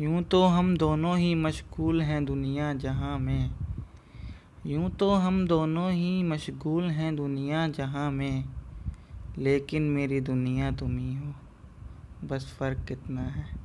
यूँ तो हम दोनों ही मशगूल हैं दुनिया जहाँ में। यूँ तो हम दोनों ही मशगूल हैं दुनिया जहाँ में। लेकिन मेरी दुनिया तुम ही हो। बस फ़र्क कितना है।